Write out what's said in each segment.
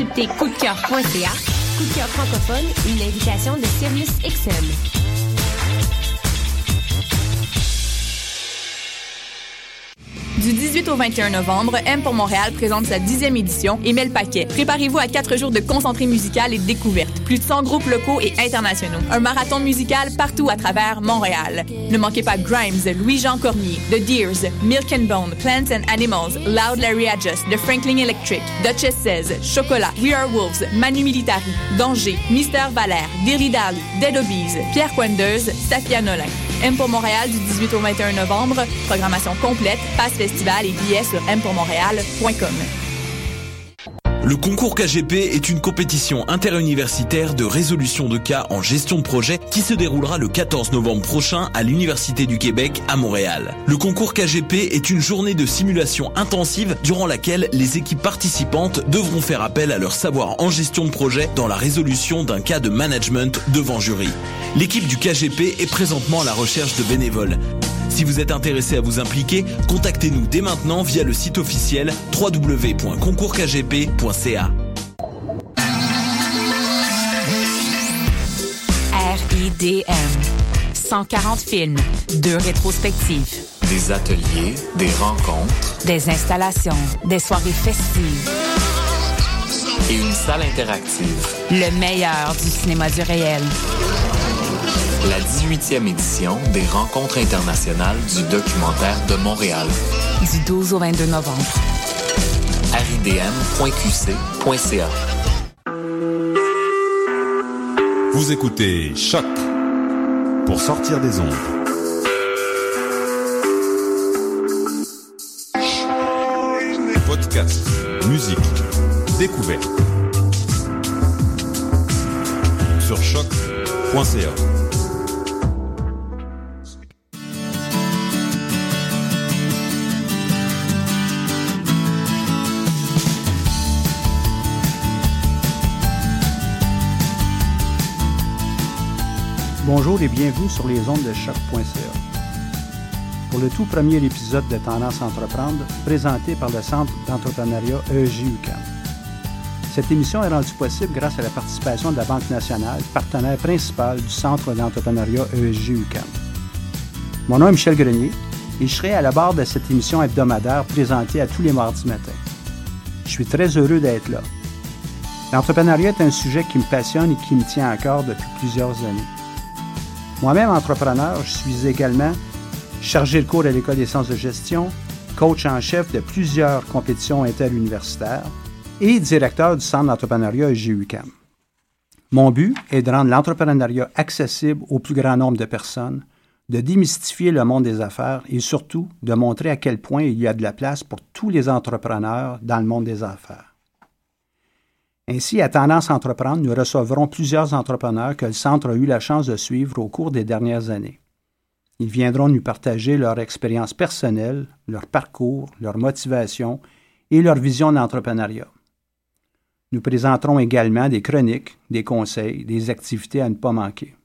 consultez coupdecoeur.ca. Coup de cœur francophone, une invitation de Sirius XM. Du 18 au 21 novembre, M pour Montréal présente sa dixième édition et met le paquet. Préparez-vous à quatre jours de concentré musical et de découverte. Plus de 100 groupes locaux et internationaux. Un marathon musical partout à travers Montréal. Ne manquez pas Grimes, Louis-Jean Cormier, The Deers, Milk and Bone, Plants and Animals, Loud Larry Adjust, The Franklin Electric, Duchess Says, Chocolat, We Are Wolves, Manu Militari, Danger, Mister Valère, Dilly Dally, Dead Obies, Pierre Quendeuse, Safia Nolin. M pour Montréal du 18 au 21 novembre. Programmation complète, passe festival et billets sur mpourmontréal.com. Le concours KGP est une compétition interuniversitaire de résolution de cas en gestion de projet qui se déroulera le 14 novembre prochain à l'Université du Québec à Montréal. Le concours KGP est une journée de simulation intensive durant laquelle les équipes participantes devront faire appel à leur savoir en gestion de projet dans la résolution d'un cas de management devant jury. L'équipe du KGP est présentement à la recherche de bénévoles. Si vous êtes intéressé à vous impliquer, contactez-nous dès maintenant via le site officiel www.concoursKGP.ca. RIDM. 140 films, deux rétrospectives, Des ateliers, des rencontres des installations, des soirées festives, et une salle interactive. le meilleur du cinéma du réel. La 18e édition des rencontres internationales du documentaire de Montréal. Du 12 au 22 novembre. ridm.qc.ca. Vous écoutez Choc pour sortir des ondes. Podcast, musique, découverte. Sur choc.ca. Bonjour et bienvenue sur les ondes de choc.ca. Pour le tout premier épisode de Tendance Entreprendre, présenté par le Centre d'entrepreneuriat EJUCAM. Cette émission est rendue possible grâce à la participation de la Banque nationale, partenaire principal du Centre d'entrepreneuriat E EJUCAM. Mon nom est Michel Grenier et je serai à la barre de cette émission hebdomadaire présentée à tous les mardis matins. Je suis très heureux d'être là. L'entrepreneuriat est un sujet qui me passionne et qui me tient à cœur depuis plusieurs années. Moi-même entrepreneur, je suis également chargé de cours à l'École des sciences de gestion, coach en chef de plusieurs compétitions interuniversitaires et directeur du Centre d'entrepreneuriat GUCAM. Mon but est de rendre l'entrepreneuriat accessible au plus grand nombre de personnes, de démystifier le monde des affaires et surtout de montrer à quel point il y a de la place pour tous les entrepreneurs dans le monde des affaires. Ainsi, à Tendance Entreprendre, nous recevrons plusieurs entrepreneurs que le Centre a eu la chance de suivre au cours des dernières années. Ils viendront nous partager leur expérience personnelle, leur parcours, leur motivation et leur vision d'entrepreneuriat. Nous présenterons également des chroniques, des conseils, des activités à ne pas manquer.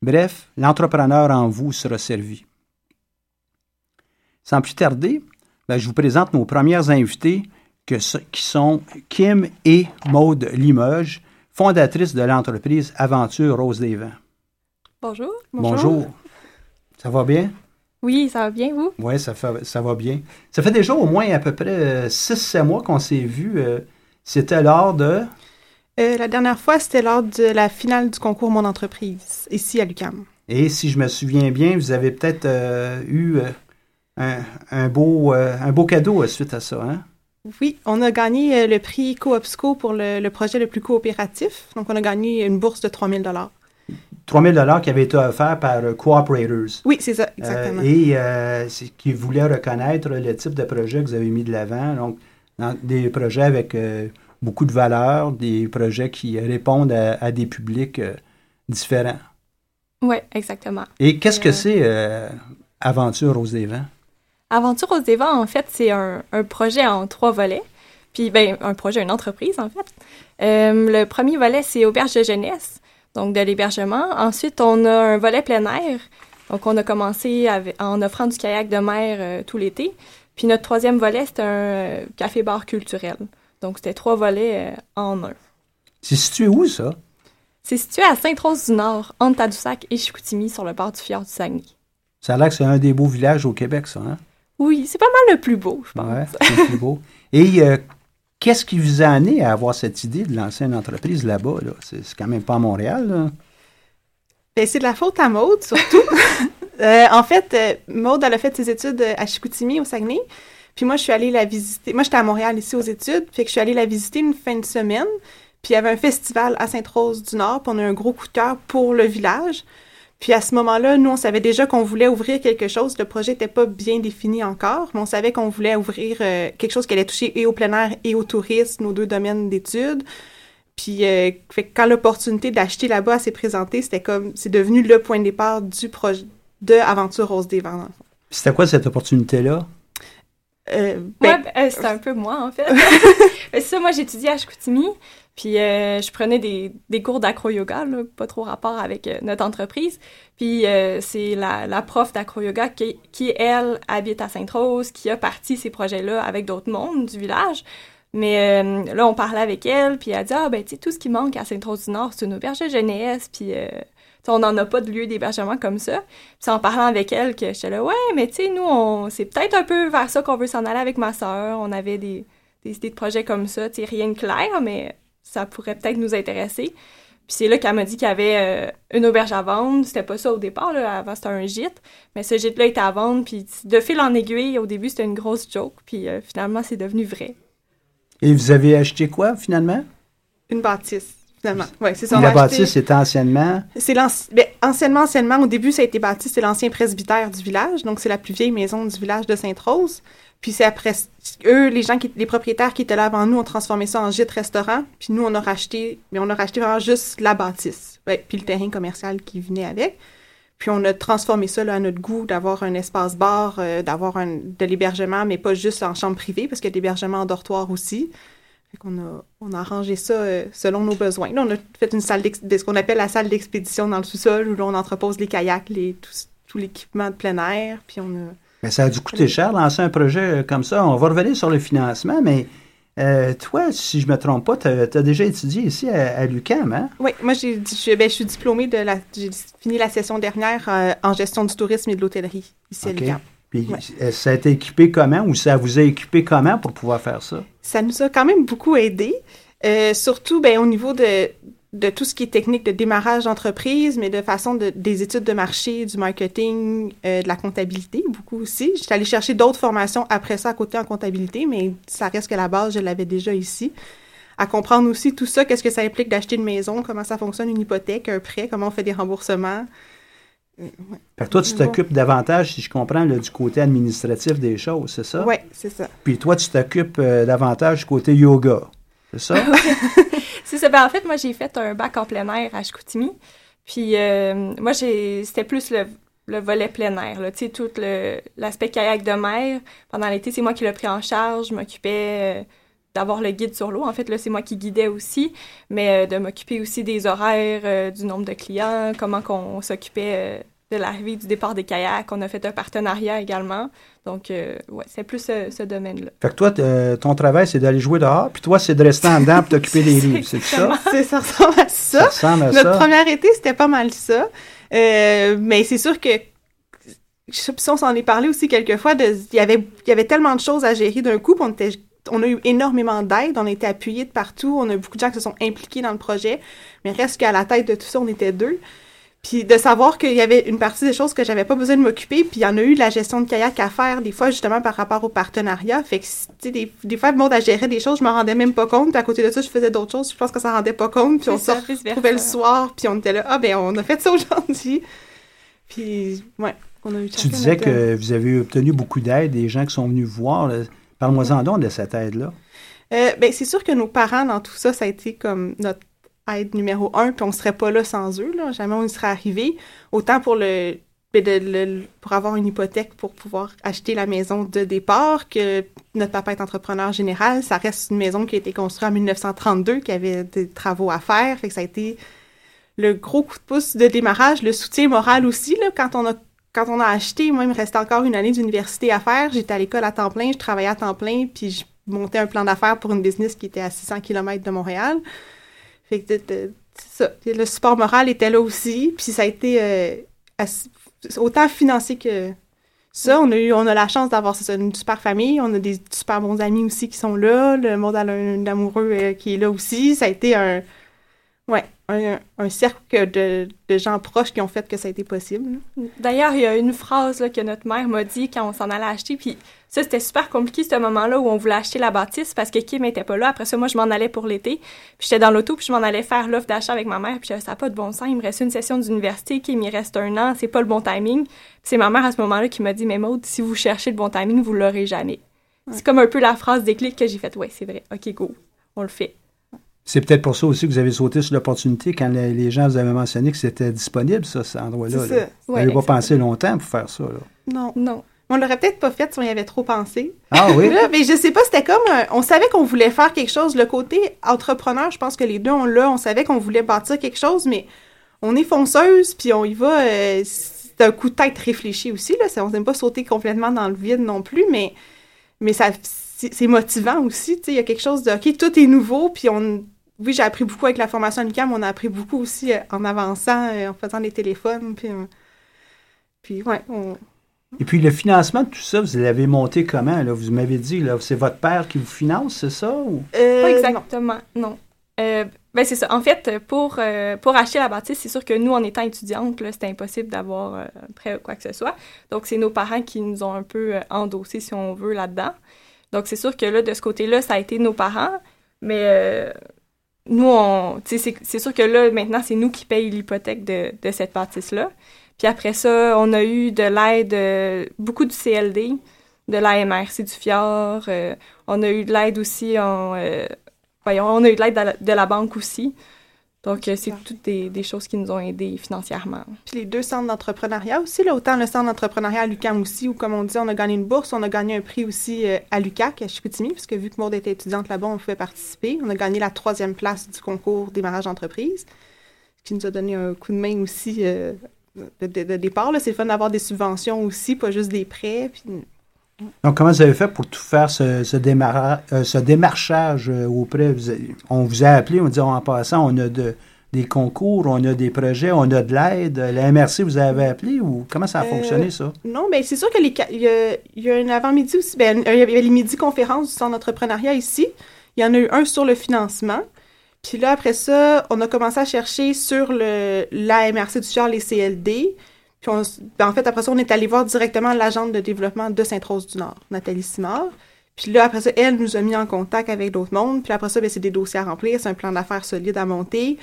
Bref, l'entrepreneur en vous sera servi. Sans plus tarder, ben, je vous présente nos premières invités que qui sont Kim et Maude Limoges, fondatrices de l'entreprise Aventure Rose des Vents. Bonjour. Bonjour. Ça va bien? Oui, ça va bien, vous? Oui, ça, fait- ça va bien. Ça fait déjà au moins à peu près 6-7 mois qu'on s'est vus. euh, C'était lors de... Euh, la dernière fois, c'était lors de la finale du concours Mon entreprise, ici à l'UCAM. Et si je me souviens bien, vous avez peut-être euh, eu euh, un, un beau, euh, un beau cadeau euh, suite à ça. Hein? Oui, on a gagné euh, le prix Coopsco pour le, le projet le plus coopératif. Donc, on a gagné une bourse de 3000 dollars. 3000 dollars qui avait été offert par euh, Cooperators. Oui, c'est ça, Euh, exactement. et euh, c'est qui voulait reconnaître le type de projet que vous avez mis de l'avant. Donc, dans des projets avec euh, beaucoup de valeur, des projets qui répondent à, à des publics euh, différents. Oui, exactement. Et qu'est-ce que Euh, c'est euh, Aventure Rose des Vents? Aventure aux Évents, en fait, c'est un, un projet en trois volets. Puis, ben, un projet, une entreprise, en fait. Euh, le premier volet, c'est auberge de jeunesse, donc de l'hébergement. Ensuite, on a un volet plein air. Donc, on a commencé avec- en offrant du kayak de mer euh, tout l'été. Puis, notre troisième volet, c'est un euh, café-bar culturel. Donc, c'était trois volets euh, en un. C'est situé où, ça? C'est situé à Sainte-Rose-du-Nord, entre Tadoussac et Chicoutimi, sur le bord du fjord du Saguenay. Ça a l'air que c'est un des beaux villages au Québec, ça, hein? Oui, c'est pas mal le plus beau, je pense. Ouais, c'est le plus beau. Et euh, qu'est-ce qui vous a amené à avoir cette idée de lancer une entreprise là-bas? Là? C'est c'est quand même pas à Montréal, là. Ben, c'est de la faute à Maude, surtout. Euh, en fait, euh, Maude, elle a fait ses études à Chicoutimi, au Saguenay. Puis moi, je suis allée la visiter. Moi, j'étais à Montréal, ici, aux études. Fait que je suis allée la visiter une fin de semaine. Puis il y avait un festival à Sainte-Rose-du-Nord. Puis on a eu un gros coup de cœur pour le village. Puis à ce moment-là, nous, on savait déjà qu'on voulait ouvrir quelque chose. Le projet n'était pas bien défini encore, mais on savait qu'on voulait ouvrir euh, quelque chose qui allait toucher et au plein air et au tourisme, nos deux domaines d'études. Puis euh, quand l'opportunité d'acheter là-bas s'est présentée, c'était comme c'est devenu le point de départ du projet de Aventure Rose des Vents. C'était quoi cette opportunité-là? Euh, ben, ben, c'est un peu moi, en fait. Ben, c'est ça, moi, j'étudiais à Chicoutimi, puis euh, je prenais des, des cours d'acro-yoga, là, pas trop rapport avec euh, notre entreprise. Puis euh, c'est la, la prof d'acro-yoga qui, qui, elle, habite à Sainte-Rose, qui a parti ces projets-là avec d'autres mondes du village. Mais euh, là, on parlait avec elle, puis elle a dit « Ah, ben, tu sais, tout ce qui manque à Sainte-Rose-du-Nord, c'est une auberge de jeunesse, puis... on n'en a pas de lieu d'hébergement comme ça. Puis c'est en parlant avec elle que j'étais là, ouais, mais tu sais, nous, on, c'est peut-être un peu vers ça qu'on veut s'en aller avec ma sœur. On avait des, des idées de projets comme ça, tu sais, rien de clair, mais ça pourrait peut-être nous intéresser. Puis c'est là qu'elle m'a dit qu'il y avait euh, une auberge à vendre. C'était pas ça au départ, là. Avant, c'était un gîte. Mais ce gîte-là était à vendre. Puis de fil en aiguille, au début, c'était une grosse joke. Puis euh, finalement, c'est devenu vrai. Et vous avez acheté quoi, finalement? une bâtisse, finalement. Ouais, c'est ça. La bâtisse était anciennement... C'est ben, anciennement, anciennement, au début, ça a été bâti, c'est l'ancien presbytère du village, donc c'est la plus vieille maison du village de Sainte-Rose. Puis c'est après, eux, les gens qui, les propriétaires qui étaient là avant nous, ont transformé ça en gîte-restaurant. Puis nous, on a racheté, mais on a racheté vraiment juste la bâtisse. Ouais, puis le terrain commercial qui venait avec. Puis on a transformé ça là, à notre goût, d'avoir un espace bar, euh, d'avoir de l'hébergement, mais pas juste en chambre privée, parce qu'il y a de l'hébergement en dortoir aussi. Fait qu'on a, on a arrangé ça euh, selon nos besoins. Là, on a fait une salle de ce qu'on appelle la salle d'expédition dans le sous-sol, où là, on entrepose les kayaks, les, tout, tout l'équipement de plein air, puis on a... Mais ça a dû coûter cher, lancer un projet euh, comme ça. On va revenir sur le financement, mais euh, toi, si je me trompe pas, tu as, déjà étudié ici à, à l'UQAM, hein? Oui, moi, j'ai, je, ben, je suis diplômée de la... J'ai fini la session dernière euh, en gestion du tourisme et de l'hôtellerie, ici à l'UQAM. Puis Ouais. euh, ça a été équipé comment ou ça vous a équipé comment pour pouvoir faire ça? ça nous a quand même beaucoup aidé, euh, surtout ben, au niveau de, de tout ce qui est technique de démarrage d'entreprise, mais de façon de, des études de marché, du marketing, euh, de la comptabilité, beaucoup aussi. J'étais allée chercher d'autres formations après ça à côté en comptabilité, mais ça reste que la base, je l'avais déjà ici. À comprendre aussi tout ça, qu'est-ce que ça implique d'acheter une maison, comment ça fonctionne une hypothèque, un prêt, comment on fait des remboursements. Euh, ouais. Fait que toi, tu t'occupes davantage, si je comprends, là, du côté administratif des choses, c'est ça? Ouais, c'est ça. Puis toi, tu t'occupes euh, davantage du côté yoga, c'est ça? C'est ça. Ben, en fait, moi, j'ai fait un bac en plein air à Chicoutimi. Puis, euh, moi, j'ai, c'était plus le, le volet plein air, là. Tu sais, tout le, l'aspect kayak de mer. Pendant l'été, c'est moi qui l'ai pris en charge. Je m'occupais euh, d'avoir le guide sur l'eau. En fait, là, c'est moi qui guidais aussi. Mais euh, de m'occuper aussi des horaires, euh, du nombre de clients, comment qu'on s'occupait euh, de l'arrivée, du départ des kayaks. On a fait un partenariat également. Donc, euh, ouais, c'est plus ce, ce domaine-là. Fait que toi, ton travail, c'est d'aller jouer dehors, puis toi, c'est de rester en dedans pour t'occuper des livres, c'est ça? C'est, ça ressemble à Ça ça. ressemble à Notre ça. première été, c'était pas mal ça. Euh, mais c'est sûr que je sais pas si on s'en est parlé aussi quelques fois, de- il y avait il y avait tellement de choses à gérer d'un coup, puis on était on a eu énormément d'aide, on a été appuyés de partout, on a eu beaucoup de gens qui se sont impliqués dans le projet, mais reste qu'à la tête de tout ça, on était deux. Puis de savoir qu'il y avait une partie des choses que j'avais pas besoin de m'occuper, puis il y en a eu de la gestion de kayak à faire, des fois justement par rapport au partenariat. Fait que, tu sais, des, des fois, le monde a géré des choses, je m'en rendais même pas compte, puis à côté de ça, je faisais d'autres choses, je pense que ça rendait pas compte, puis on se retrouvait le soir, puis on était là, ah ben on a fait ça aujourd'hui. Puis, ouais, on a eu Tu disais notre- que vous avez obtenu beaucoup d'aide, des gens qui sont venus vous voir. là. Parle-moi-en donc de cette aide-là. Euh, ben, c'est sûr que nos parents, dans tout ça, ça a été comme notre aide numéro un, puis on serait pas là sans eux. Jamais on y serait arrivé. Autant pour le, ben, le- pour avoir une hypothèque pour pouvoir acheter la maison de départ, que notre papa est entrepreneur général. Ça reste une maison qui a été construite en 1932, qui avait des travaux à faire. Ça a été le gros coup de pouce de démarrage, le soutien moral aussi, quand on a quand on a acheté, moi, il me restait encore une année d'université à faire. J'étais à l'école à temps plein, je travaillais à temps plein, puis je montais un plan d'affaires pour une business qui était à 600 km de Montréal. Fait que c'est ça. Le support moral était là aussi, puis ça a été euh, autant financier que ça. On a eu, on a la chance d'avoir une super famille, on a des super bons amis aussi qui sont là, le monde a un amoureux euh, qui est là aussi. Ça a été un, ouais, un, un cercle de, de gens proches qui ont fait que ça a été possible. D'ailleurs, il y a une phrase là, que notre mère m'a dit quand on s'en allait acheter, puis ça, c'était super compliqué, ce moment-là où on voulait acheter la bâtisse parce que Kim était pas là. Après ça, moi, je m'en allais pour l'été, puis j'étais dans l'auto, puis je m'en allais faire l'offre d'achat avec ma mère, puis ça n'a pas de bon sens. Il me reste une session d'université, Kim, il reste un an, c'est pas le bon timing. Puis c'est ma mère à ce moment-là qui m'a dit, mais Maud, si vous cherchez le bon timing, vous l'aurez jamais. C'est comme un peu la phrase déclic que j'ai faite, ouais, c'est vrai, ok, go, on le fait. C'est peut-être pour ça aussi que vous avez sauté sur l'opportunité quand les, les gens vous avaient mentionné que c'était disponible, ça, cet endroit-là. C'est là. ça. Vous n'avez pas pensé longtemps pour faire ça. Là. Non. Non. On l'aurait peut-être pas fait si on y avait trop pensé. Ah oui? Là, mais je sais pas, c'était comme. un- on savait qu'on voulait faire quelque chose. Le côté entrepreneur, je pense que les deux, on l'a. On savait qu'on voulait bâtir quelque chose, mais on est fonceuse, puis on y va. euh, c'est un coup de tête réfléchi aussi. Là. Ça- On n'aime pas sauter complètement dans le vide non plus, mais, mais ça, c'est c'est motivant aussi. tu sais. Il y a quelque chose de. OK, tout est nouveau, puis on. Oui, j'ai appris beaucoup avec la formation à l'UQAM, on a appris beaucoup aussi euh, en avançant, euh, en faisant des téléphones, puis. euh, puis, ouais, on, Et puis le financement de tout ça, vous l'avez monté comment? Là? Vous m'avez dit, là, c'est votre père qui vous finance, c'est ça? Ou... Euh, Pas exactement, non. Euh, ben c'est ça. En fait, pour, euh, pour acheter la bâtisse, c'est sûr que nous, en étant étudiantes, là, c'était impossible d'avoir euh, prêt ou quoi que ce soit. Donc, c'est nos parents qui nous ont un peu euh, endossés, si on veut, là-dedans. Donc, c'est sûr que là, de ce côté-là, ça a été nos parents. Mais euh, nous, on, c'est sûr que là, maintenant, c'est nous qui payons l'hypothèque de, de cette bâtisse-là. Puis après ça, on a eu de l'aide, euh, beaucoup du CLD, de l'AMRC du FIOR. euh, on a eu de l'aide aussi en... euh, voyons, on a eu de l'aide de la, de la banque aussi. Donc, euh, c'est toutes des, des choses qui nous ont aidés financièrement. Puis les deux centres d'entrepreneuriat aussi, là, autant le centre d'entrepreneuriat à l'UQAM aussi, où comme on dit, on a gagné une bourse, on a gagné un prix aussi euh, à l'UQAC, à Chicoutimi, puisque vu que Maud était étudiante là-bas, on pouvait participer. On a gagné la troisième place du concours démarrage d'entreprise, ce qui nous a donné un coup de main aussi euh, de, de- de départ. C'est le fun d'avoir des subventions aussi, pas juste des prêts. Puis... Donc, comment vous avez fait pour tout faire ce, ce, euh, ce démarchage euh, auprès? vous on vous a appelé, on dit en passant, on a de, des concours, on a des projets, on a de l'aide. La MRC vous avez appelé ou comment ça a Euh, fonctionné, ça? Non, mais c'est sûr que les il y a, il y a un avant-midi aussi. Ben, il y avait les midi-conférences du centre d'entrepreneuriat ici. Il y en a eu un sur le financement. Puis là, après ça, on a commencé à chercher sur le l'AMRC du Fjord, les CLD. Puis on ben, en fait, après ça, on est allé voir directement l'agente de développement de Sainte-Rose-du-Nord, Nathalie Simard. Puis là, après ça, elle nous a mis en contact avec d'autres mondes. Puis après ça, ben, c'est des dossiers à remplir, c'est un plan d'affaires solide à monter.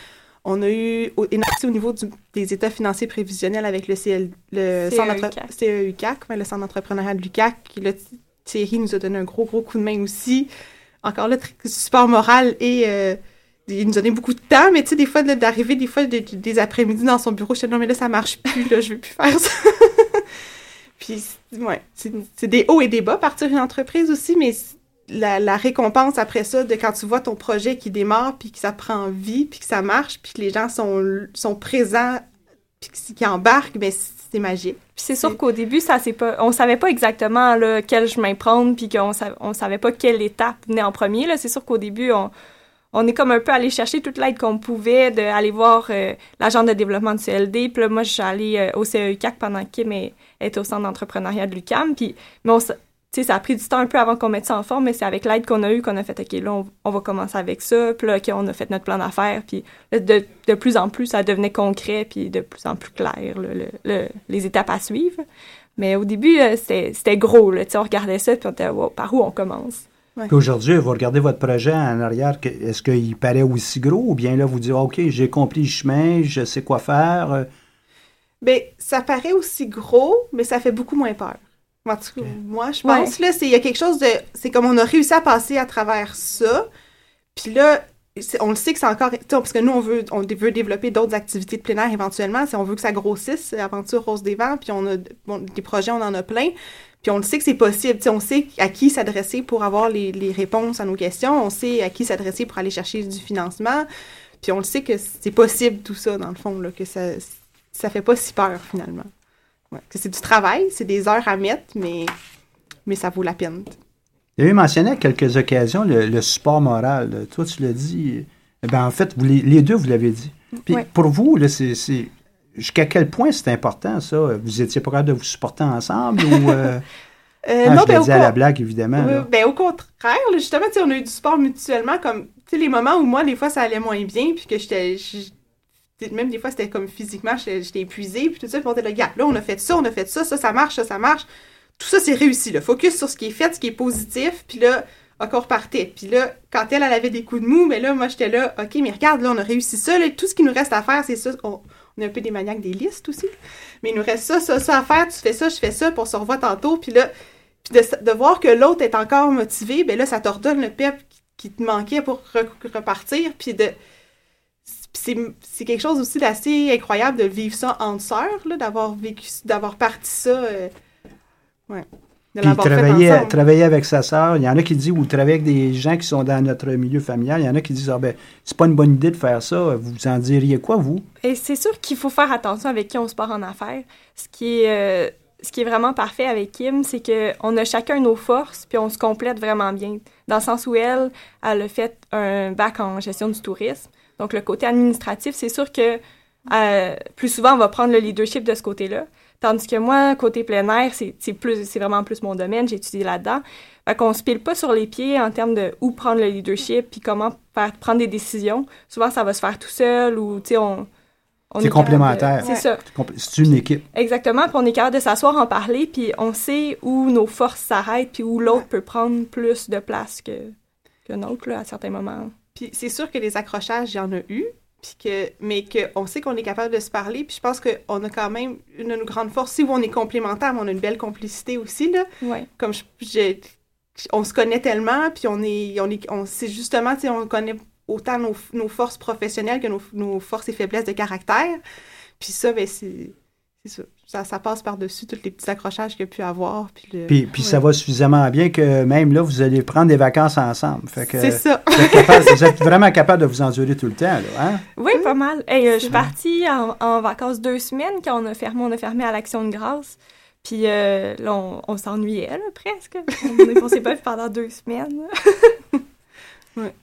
On a eu une partie au niveau du- des états financiers prévisionnels avec le, CL, le CEUCAC. d'entre- CEUCAC, ouais, le centre d'entrepreneuriat de l'UCAC. Thierry nous a donné un gros, gros coup de main aussi. Encore là, support moral et euh, il nous donné beaucoup de temps, mais tu sais, des fois, d'arriver des fois de- des après-midi dans son bureau, je suis non, mais là, ça marche plus, là, je veux plus faire ça. Puis, ouais, c'est des hauts et des bas, partir une entreprise aussi, mais la, la récompense après ça, de quand tu vois ton projet qui démarre, puis que ça prend vie, puis que ça marche, puis que les gens sont, sont présents, puis qui- qui embarquent, ben c'est magique. Puis c'est sûr qu'au début, ça c'est pas, on savait pas exactement là, quel chemin prendre, puis qu'on sa- on savait pas quelle étape venait en premier. Là, c'est sûr qu'au début, on, on est comme un peu allé chercher toute l'aide qu'on pouvait, d'aller voir euh, l'agent de développement du CLD. Puis là, moi, je suis euh, au CEUCAC pendant que Kim était au centre d'entrepreneuriat de l'UCAM. Puis, mais on, ça a pris du temps un peu avant qu'on mette ça en forme, mais c'est avec l'aide qu'on a eue qu'on a fait, OK, là, on, va commencer avec ça. Puis là, OK, on a fait notre plan d'affaires. Puis là, de, plus en plus, ça devenait concret, puis de plus en plus clair, là, le- le- les étapes à suivre. Mais au début, euh, c'était gros, là. On regardait ça, puis on était, par où on commence? Puis Aujourd'hui, vous regardez votre projet en arrière, est-ce qu'il paraît aussi gros ou bien là, vous dites, OK, j'ai accompli le chemin, je sais quoi faire? euh, Ben, ça paraît aussi gros, mais ça fait beaucoup moins peur. En tout cas, moi, je pense, là, c'est, il y a quelque chose de, c'est comme on a réussi à passer à travers ça. Puis là, c'est- on le sait que c'est encore, parce que nous, on veut, on veut développer d'autres activités de plein air éventuellement, si on veut que ça grossisse, Aventure Rose des Vents, puis on a, bon, des projets, on en a plein, puis on le sait que c'est possible, on sait à qui s'adresser pour avoir les, les réponses à nos questions, on sait à qui s'adresser pour aller chercher du financement, puis on le sait que c'est possible tout ça, dans le fond, là, que ça, ça fait pas si peur, finalement. Ouais, que c'est du travail, c'est des heures à mettre, mais, mais ça vaut la peine. Vous avez mentionné à quelques occasions le, le support moral. Toi, tu l'as dit. Eh ben, en fait, vous, les, les deux, vous l'avez dit. Puis Ouais. pour vous, là, c'est- jusqu'à quel point c'est important, ça? Vous étiez pas capable de vous supporter ensemble ou... euh, Euh, ah, non, je ben, au à la blague, évidemment. Oui, là. ben, au contraire, là, justement, on a eu du sport mutuellement, comme, tu sais, les moments où moi, des fois, ça allait moins bien, puis que j'étais, même des fois, c'était comme physiquement, j'étais épuisée, puis tout ça, puis on était là, gars, là, on a fait ça, on a fait ça, ça, ça marche, ça, ça marche. Tout ça, c'est réussi, là. Focus sur ce qui est fait, ce qui est positif, puis là, OK, on repartait. Puis là, quand elle, elle avait des coups de mou, mais là, moi, j'étais là, OK, mais regarde, là, on a réussi ça, là, tout ce qui nous reste à faire, c'est ça. On, est un peu des maniaques des listes aussi. Mais il nous reste ça, ça, ça à faire, tu fais ça, je fais ça, puis on se revoit tantôt, puis là, puis de, voir que l'autre est encore motivé, ben là, ça te redonne le pep qui, te manquait pour re- repartir. Puis de. C'est quelque chose aussi d'assez incroyable de vivre ça en sœurs, là, d'avoir vécu, d'avoir parti ça. euh, ouais. Puis travailler, travailler avec sa sœur, il y en a qui disent, ou travailler avec des gens qui sont dans notre milieu familial, il y en a qui disent, ah ben, c'est pas une bonne idée de faire ça. Vous en diriez quoi, vous? Et c'est sûr qu'il faut faire attention avec qui on se part en affaires. Ce qui est, euh, ce qui est vraiment parfait avec Kim, c'est qu'on a chacun nos forces, puis on se complète vraiment bien. Dans le sens où elle, elle a fait un bac en gestion du tourisme. Donc, le côté administratif, c'est sûr que euh, plus souvent, on va prendre le leadership de ce côté-là. Tandis que moi, côté plein air, c'est c'est plus, c'est vraiment plus mon domaine, j'ai étudié là-dedans. Fait qu'on se pile pas sur les pieds en termes de où prendre le leadership, puis comment faire, prendre des décisions. Souvent, ça va se faire tout seul, ou, tu sais, on... on C'est complémentaire. C'est ça. C'est une équipe. Exactement, puis on est capable de s'asseoir, en parler, puis on sait où nos forces s'arrêtent, puis où l'autre peut prendre plus de place que, que nôtre, là, à certains moments. Puis c'est sûr que les accrochages, il y en a eu, puis que, mais qu'on sait qu'on est capable de se parler, puis je pense qu'on a quand même une de nos grandes forces, si on est complémentaires, mais on a une belle complicité aussi, là. Ouais. Comme je, on se connaît tellement, puis on est, on est, on, c'est justement, tu sais, on connaît autant nos, nos forces professionnelles que nos, nos forces et faiblesses de caractère. Puis ça, ben c'est, c'est ça. Ça. ça passe par-dessus tous les petits accrochages qu'il y a pu avoir. Puis, le- Puis, puis ça va suffisamment bien que même là, vous allez prendre des vacances ensemble. Fait que, C'est ça. Vous êtes, capable- vous êtes vraiment capable de vous endurer tout le temps, là, hein? Oui, pas mal. Hey, euh, je suis partie en, en vacances deux semaines quand on a fermé, on a fermé à l'Action de grâce. Puis euh, là, on, on s'ennuyait, là, presque. On est- on s'est pas vu pendant deux semaines.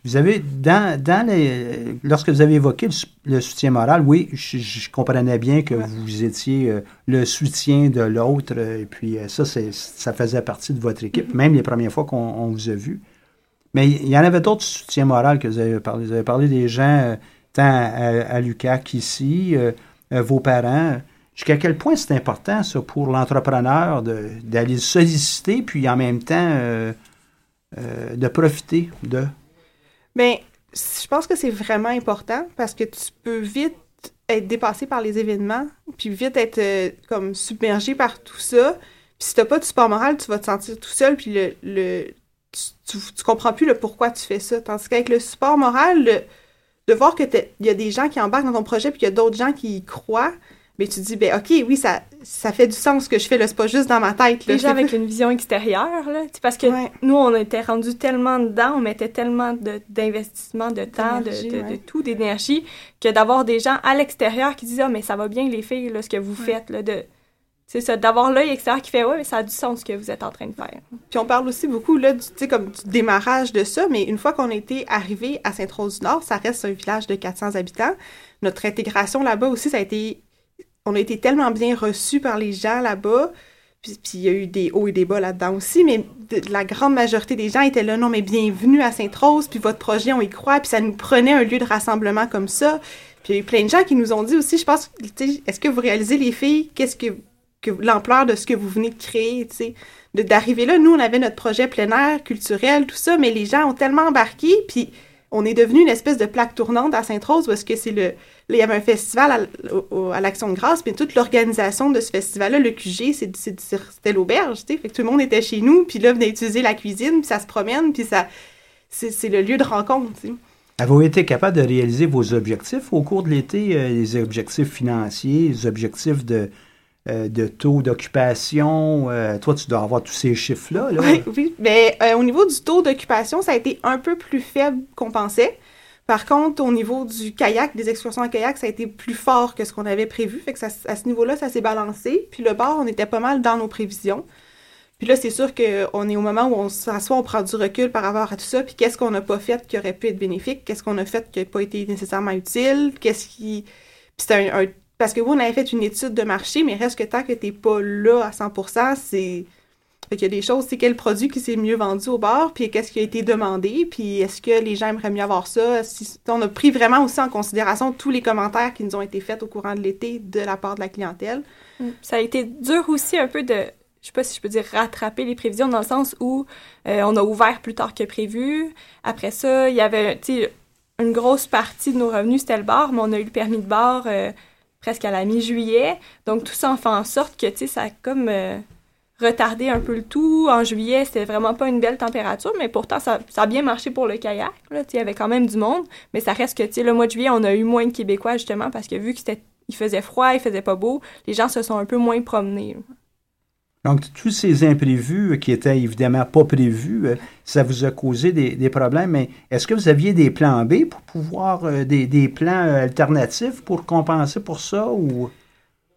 Vous avez, dans, dans les, lorsque vous avez évoqué le, sou- le soutien moral, oui, je, je comprenais bien que vous étiez euh, le soutien de l'autre, et puis euh, ça, c'est, ça faisait partie de votre équipe, même les premières fois qu'on on vous a vu. Mais il y en avait d'autres soutiens moraux que vous avez parlé. Vous avez parlé des gens, euh, tant à, à qu'ici, vos parents. Jusqu'à quel point c'est important, ça, pour l'entrepreneur de- d'aller solliciter, puis en même temps de profiter de. Ben, je pense que c'est vraiment important parce que tu peux vite être dépassé par les événements, puis vite être euh, comme submergé par tout ça. Puis si t'as pas de support moral, tu vas te sentir tout seul, puis le, le tu, comprends plus le pourquoi tu fais ça. Tandis qu'avec le support moral, de voir que il y a des gens qui embarquent dans ton projet, puis qu'il y a d'autres gens qui y croient, mais tu dis, ben ok, oui, ça, ça fait du sens que je fais, là, c'est pas juste dans ma tête. Là, C'est avec une vision extérieure, là. Parce que Ouais. nous, on était rendus tellement dedans, on mettait tellement d'investissement, de, temps, de, de- de ouais. tout, d'énergie, que d'avoir des gens à l'extérieur qui disent Ah, mais ça va bien, les filles, là, ce que vous faites, là, de. C'est ça, d'avoir l'œil extérieur qui fait Ouais, mais ça a du sens ce que vous êtes en train de faire. Puis on parle aussi beaucoup là, du, tu sais, comme du démarrage de ça, mais une fois qu'on a été arrivé à Sainte-Rose-du-Nord, ça reste un village de 400 habitants. Notre intégration là-bas aussi, ça a été... On a été tellement bien reçus par les gens là-bas, puis il y a eu des hauts et des bas là-dedans aussi, mais la grande majorité des gens étaient là, non, mais bienvenue à Sainte-Rose, puis votre projet, on y croit, puis ça nous prenait un lieu de rassemblement comme ça. Puis il y a eu plein de gens qui nous ont dit aussi, je pense, est-ce que vous réalisez, les filles, qu'est-ce que, l'ampleur de ce que vous venez de créer, tu sais, d'arriver là, nous, on avait notre projet plein air, culturel, tout ça, mais les gens ont tellement embarqué, puis on est devenu une espèce de plaque tournante à Sainte-Rose, parce que c'est le... Là, il y avait un festival à, à l'Action de grâce, puis toute l'organisation de ce festival-là, le QG, c'était l'auberge, tu sais, fait que tout le monde était chez nous, puis là, venait utiliser la cuisine, puis ça se promène, puis ça... C'est c'est le lieu de rencontre, tu sais. Avez-vous été capable de réaliser vos objectifs au cours de l'été, euh, les objectifs financiers, les objectifs de, euh, de taux d'occupation? Euh, toi, tu dois avoir tous ces chiffres-là. Là. Oui, oui. Mais euh, au niveau du taux d'occupation, ça a été un peu plus faible qu'on pensait. Par contre, au niveau du kayak, des excursions en kayak, ça a été plus fort que ce qu'on avait prévu. Fait que ça, à ce niveau-là, ça s'est balancé. Puis le bar, on était pas mal dans nos prévisions. Puis là, c'est sûr qu'on est au moment où on s'assoit, on prend du recul par rapport à tout ça. Puis qu'est-ce qu'on n'a pas fait qui aurait pu être bénéfique? Qu'est-ce qu'on a fait qui n'a pas été nécessairement utile? Qu'est-ce qui... Puis c'est un- Parce que vous, on avait fait une étude de marché, mais reste que tant que t'es pas là à 100%, c'est... Fait qu'il y a des choses, c'est quel produit qui s'est mieux vendu au bar, puis qu'est-ce qui a été demandé, puis est-ce que les gens aimeraient mieux avoir ça? Si- on a pris vraiment aussi en considération tous les commentaires qui nous ont été faits au courant de l'été de la part de la clientèle. Ça a été dur aussi un peu de, je sais pas si je peux dire rattraper les prévisions dans le sens où euh, on a ouvert plus tard que prévu. Après ça, il y avait, tu une grosse partie de nos revenus c'était le bar, mais on a eu le permis de bar euh, presque à la mi-juillet. Donc tout ça en fait en sorte que, tu sais, ça a comme euh, retardé un peu le tout. En juillet, c'était vraiment pas une belle température, mais pourtant ça, ça a bien marché pour le kayak. Là, tu il y avait quand même du monde, mais ça reste que, tu sais, le mois de juillet, on a eu moins de Québécois justement parce que vu que c'était il faisait froid, il faisait pas beau, les gens se sont un peu moins promenés. Donc, tous ces imprévus euh, qui étaient évidemment pas prévus, euh, ça vous a causé des, des problèmes. Mais est-ce que vous aviez des plans B pour pouvoir, euh, des, des plans alternatifs pour compenser pour ça ou?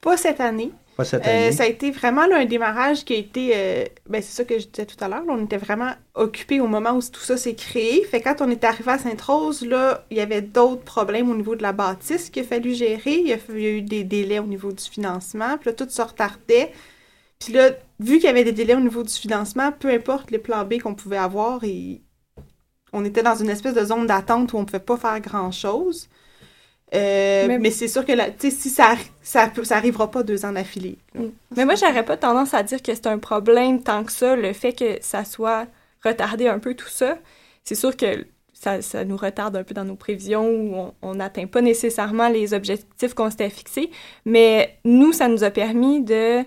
Pas cette année. pas cette Euh, année? ça a été vraiment là, un démarrage qui a été. euh, ben, c'est ça que je disais tout à l'heure. on était vraiment occupés au moment où tout ça s'est créé. Fait que quand on est arrivé à Sainte-Rose, là, il y avait d'autres problèmes au niveau de la bâtisse qu'il a fallu gérer. Il y a, il y a eu des délais au niveau du financement. Puis là, tout se retardait. Puis là, vu qu'il y avait des délais au niveau du financement, peu importe les plans B qu'on pouvait avoir, et on était dans une espèce de zone d'attente où on ne pouvait pas faire grand-chose. Euh, Mais- mais c'est sûr que sais, si ça, ça, peut- ça arrivera pas deux ans d'affilée. Mais moi, j'aurais pas tendance à dire que c'est un problème tant que ça, le fait que ça soit retardé un peu tout ça. C'est sûr que ça, ça nous retarde un peu dans nos prévisions où on n'atteint pas nécessairement les objectifs qu'on s'était fixés. Mais nous, ça nous a permis de...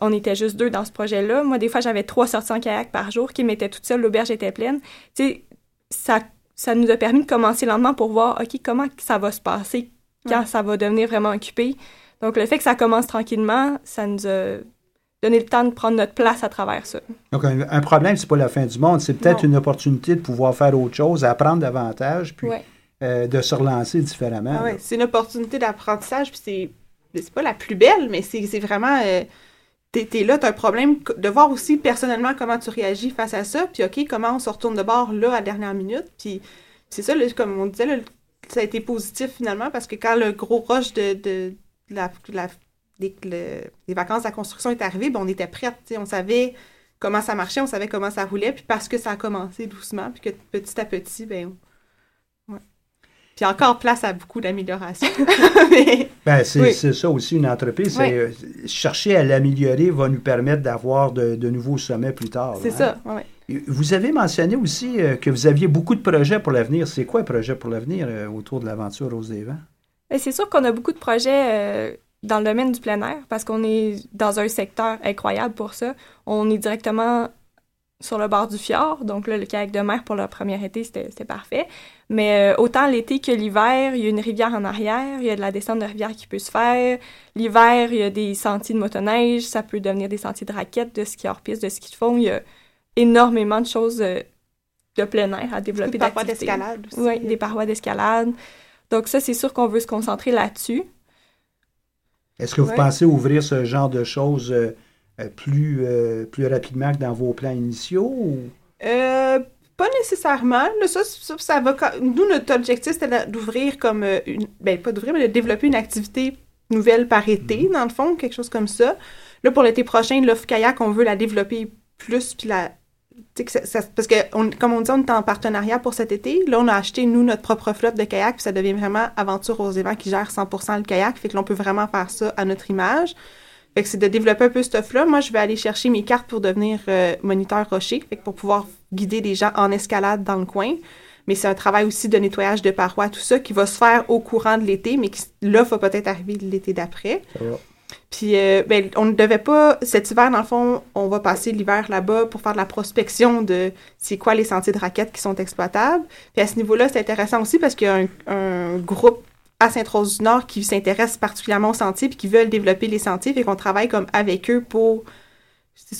On était juste deux dans ce projet-là. Moi, des fois, j'avais trois sorties en kayak par jour qui m'étaient toute seule, l'auberge était pleine. Tu sais, ça, ça nous a permis de commencer lentement pour voir, OK, comment ça va se passer? Quand Ouais. ça va devenir vraiment occupé? Donc, le fait que ça commence tranquillement, ça nous a donné le temps de prendre notre place à travers ça. Donc, un, un problème, c'est pas la fin du monde. C'est peut-être une opportunité de pouvoir faire autre chose, apprendre davantage, puis Ouais. euh, de se relancer différemment. Ah ouais, c'est une opportunité d'apprentissage, puis c'est c'est pas la plus belle, mais c'est c'est vraiment euh, t'es là, t'as un problème de voir aussi personnellement comment tu réagis face à ça, puis ok, comment on se retourne de bord là à la dernière minute, puis c'est ça, comme on disait, ça a été positif finalement parce que quand le gros rush de, des, vacances de la construction est arrivé, ben, on était sais, on savait comment ça marchait, on savait comment ça roulait, puis parce que ça a commencé doucement, puis que petit à petit, ben. Puis encore place à beaucoup d'améliorations. Mais- Ben, c'est Oui. c'est ça aussi une entreprise. Oui. euh, chercher à l'améliorer va nous permettre d'avoir de, de nouveaux sommets plus tard. C'est hein. ça, ouais. Vous avez mentionné aussi euh, que vous aviez beaucoup de projets pour l'avenir. C'est quoi un projet pour l'avenir euh, autour de l'aventure Rose des Vents? Et C'est sûr qu'on a beaucoup de projets euh, dans le domaine du plein air parce qu'on est dans un secteur incroyable pour ça. On est directement sur le bord du fjord, donc là, le kayak de mer pour le premier été, c'était parfait. Mais euh, autant l'été que l'hiver, il y a une rivière en arrière, il y a de la descente de rivière qui peut se faire. L'hiver, il y a des sentiers de motoneige, ça peut devenir des sentiers de raquettes, de ski hors piste, de ski de fond. Il y a énormément de choses euh, de plein air à développer. Des parois d'escalade aussi. Oui, des parois d'escalade. Donc ça, c'est sûr qu'on veut se concentrer là-dessus. Est-ce que vous Ouais. pensez ouvrir ce genre de choses euh, plus, euh, plus rapidement que dans vos plans initiaux? ou- Euh, pas nécessairement. Là, ça, ça, ça va. Nous, notre objectif, c'était d'ouvrir comme euh, une. Ben, pas d'ouvrir, mais de développer une activité nouvelle par été, dans le fond, quelque chose comme ça. Là, pour l'été prochain, l'offre kayak, on veut la développer plus, puis la. tu sais que ça- ça- parce que, on- comme on dit, on est en partenariat pour cet été. Là, on a acheté, nous, notre propre flotte de kayak, puis ça devient vraiment Aventure aux évents qui gère 100% le kayak. Fait que l'on peut vraiment faire ça à notre image. Fait que c'est de développer un peu ce stuff-là. Moi, je vais aller chercher mes cartes pour devenir euh, moniteur rocher, fait que pour pouvoir guider des gens en escalade dans le coin. Mais c'est un travail aussi de nettoyage de parois, tout ça, qui va se faire au courant de l'été, mais qui, là, va peut-être arriver l'été d'après. Puis, euh, ben, on ne devait pas, cet hiver, dans le fond, on va passer l'hiver là-bas pour faire de la prospection de c'est quoi les sentiers de raquettes qui sont exploitables. Puis à ce niveau-là, c'est intéressant aussi parce qu'il y a un, un groupe à Sainte-Rose du Nord qui s'intéresse particulièrement aux sentiers puis qui veulent développer les sentiers. Fait qu'on travaille comme avec eux pour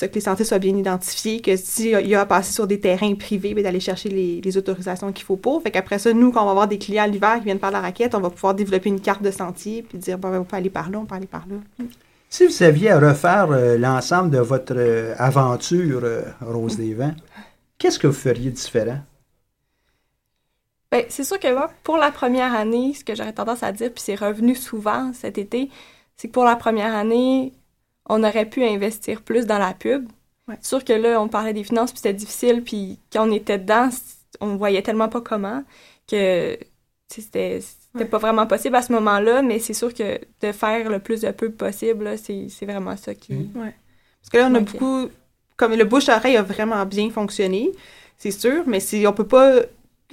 que les sentiers soient bien identifiés, que s'il y a à passer sur des terrains privés, ben, d'aller chercher les, autorisations qu'il faut pour. Fait qu'après ça, nous, quand on va avoir des clients l'hiver qui viennent faire la raquette, on va pouvoir développer une carte de sentier puis dire, bon, ben, on peut aller par là, on peut aller par là. Si vous aviez à refaire euh, l'ensemble de votre euh, aventure, euh, Rose des Vents, qu'est-ce que vous feriez différent? Ben, c'est sûr que moi, pour la première année, ce que j'aurais tendance à dire, puis c'est revenu souvent cet été, c'est que pour la première année, on aurait pu investir plus dans la pub. Ouais. C'est sûr que là, on parlait des finances, puis c'était difficile, puis quand on était dedans, on voyait tellement pas comment que c'était c'était pas vraiment possible à ce moment-là, mais c'est sûr que de faire le plus de pub possible, là, c'est c'est vraiment ça qui... Ouais. Parce que là, on a beaucoup. Comme le bouche-oreille a vraiment bien fonctionné, c'est sûr, mais si on peut pas.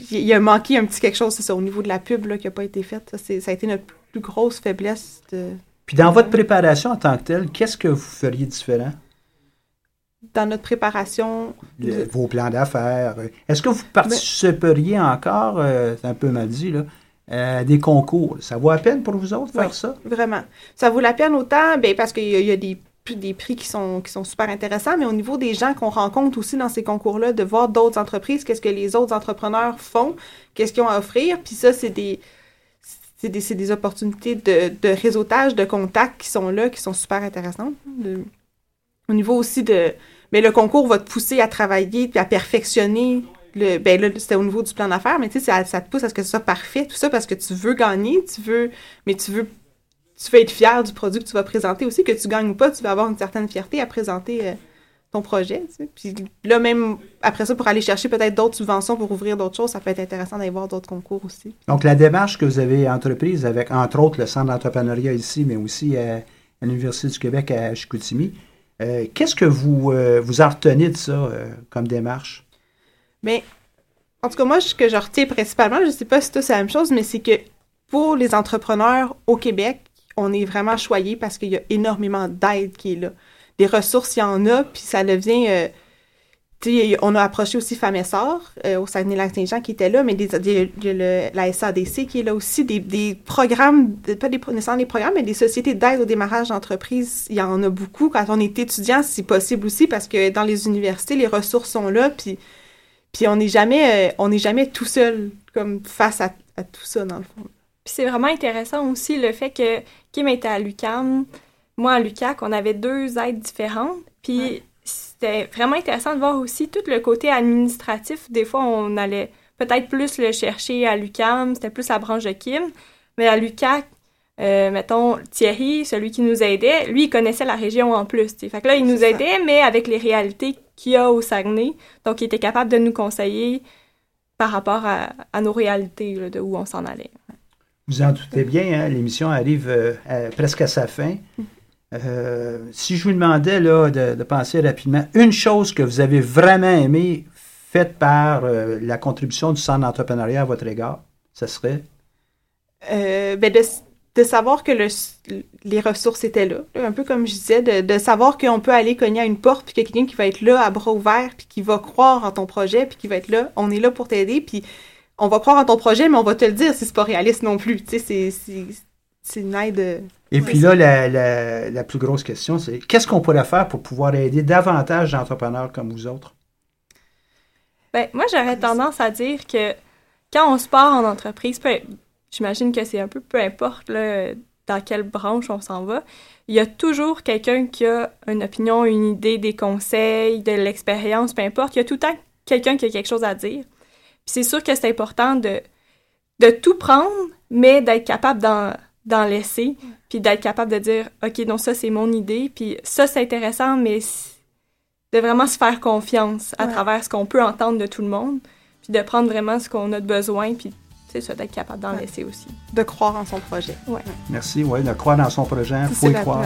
Il a manqué un petit quelque chose, c'est ça, au niveau de la pub là, qui n'a pas été faite. Ça, ça a été notre plus grosse faiblesse. De... Puis dans votre préparation en tant que telle, qu'est-ce que vous feriez différent? Dans notre préparation. Le- de- vos plans d'affaires. euh, Est-ce que vous participeriez encore, euh, c'est un peu mal dit, là, à des concours? Ça vaut la peine pour vous autres faire Oui. ça? Vraiment. Ça vaut la peine autant, ben, parce qu'il y, y a des, des prix qui sont, qui sont super intéressants, mais au niveau des gens qu'on rencontre aussi dans ces concours-là, de voir d'autres entreprises, qu'est-ce que les autres entrepreneurs font, qu'est-ce qu'ils ont à offrir, puis ça, c'est des, c'est des, des opportunités de, de réseautage, de contacts qui sont là, qui sont super intéressantes. De- au niveau aussi de... Mais le concours va te pousser à travailler puis à perfectionner le, ben là, c'était au niveau du plan d'affaires, mais tu sais, ça, ça te pousse à ce que ce soit parfait, tout ça, parce que tu veux gagner, tu veux, mais tu veux, tu veux être fier du produit que tu vas présenter aussi, que tu gagnes ou pas, tu vas avoir une certaine fierté à présenter euh, ton projet, tu sais. Puis là, même après ça, pour aller chercher peut-être d'autres subventions pour ouvrir d'autres choses, ça peut être intéressant d'aller voir d'autres concours aussi. Donc, la démarche que vous avez entreprise avec, entre autres, le Centre d'entrepreneuriat ici, mais aussi à, à l'Université du Québec à Chicoutimi, euh, qu'est-ce que vous, euh, vous en retenez de ça euh, comme démarche? Mais en tout cas, moi, ce que je retiens principalement, je sais pas si c'est la même chose, mais c'est que pour les entrepreneurs au Québec, on est vraiment choyé parce qu'il y a énormément d'aide qui est là. Des ressources, il y en a, puis ça devient. euh, on a approché aussi Femmes euh, au Saguenay-Lac-Saint-Jean qui était là, mais des, le- la SADC qui est là aussi, des, programmes, pas des, programmes, mais des sociétés d'aide au démarrage d'entreprise. Il y en a beaucoup. Quand on est étudiant, c'est possible aussi parce que dans les universités, les ressources sont là, puis on n'est jamais, euh, jamais tout seul comme face à tout ça dans le fond. Puis c'est vraiment intéressant aussi le fait que Kim était à l'UCAM, moi à l'UCAC, on avait deux aides différentes. Puis c'était vraiment intéressant de voir aussi tout le côté administratif. Des fois, on allait peut-être plus le chercher à l'UCAM, c'était plus la branche de Kim. Mais à l'UCAC, euh, mettons, Thierry, celui qui nous aidait, lui, il connaissait la région en plus. t'sais. Fait que là, il nous ça. aidait, mais avec les réalités qu'il y a au Saguenay. Donc, il était capable de nous conseiller par rapport à, à nos réalités, là, de où on s'en allait. Vous en doutez bien, hein, l'émission arrive euh, presque à sa fin. Euh, si je vous demandais là, de, penser rapidement, une chose que vous avez vraiment aimé faite par euh, la contribution du Centre d'entrepreneuriat à votre égard, ce serait? Ben de, savoir que le, les ressources étaient là, un peu comme je disais, de, de savoir qu'on peut aller cogner à une porte, puis qu'il y a quelqu'un qui va être là à bras ouverts, puis qui va croire en ton projet, puis qui va être là, on est là pour t'aider, puis on va croire en ton projet, mais on va te le dire si c'est pas réaliste non plus. Tu sais, c'est- c'est c'est une aide. euh, Et ouais, puis là, la, la- la plus grosse question, c'est qu'est-ce qu'on pourrait faire pour pouvoir aider davantage d'entrepreneurs comme vous autres? Ben, moi, j'aurais tendance à dire que quand on se part en entreprise, peu- j'imagine que c'est un peu peu importe là, dans quelle branche on s'en va, il y a toujours quelqu'un qui a une opinion, une idée, des conseils, de l'expérience, peu importe. Il y a tout le temps quelqu'un qui a quelque chose à dire. C'est sûr que c'est important de, de tout prendre, mais d'être capable d'en, d'en laisser, puis d'être capable de dire, OK, donc ça, c'est mon idée, puis ça, c'est intéressant, mais de vraiment se faire confiance à Ouais. travers ce qu'on peut entendre de tout le monde, puis de prendre vraiment ce qu'on a de besoin, puis c'est ça, d'être capable d'en Ouais. laisser aussi. de croire en son projet. Merci, oui, de croire dans son projet, il faut C'est y la, croire.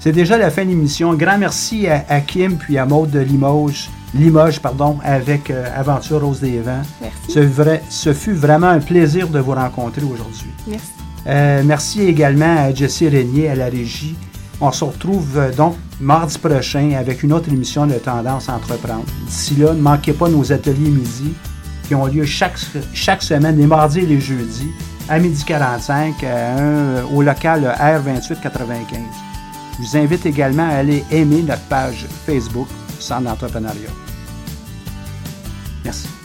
C'est déjà la fin de l'émission. Grand merci à, à Kim puis à Maude de Limoges, Limoges pardon, avec euh, Aventure Rose des Vents. Merci. Ce, vrai- ce fut vraiment un plaisir de vous rencontrer aujourd'hui. Merci. Euh, merci également à Jessie Régnier à la régie, On se retrouve euh, donc mardi prochain avec une autre émission de Tendance à entreprendre. D'ici là, ne manquez pas nos ateliers midi qui ont lieu chaque, chaque semaine, les mardis et les jeudis, à midi 45, euh, au local R2895. Je vous invite également à aller aimer notre page Facebook Centre d'entrepreneuriat. Merci. Merci. Merci.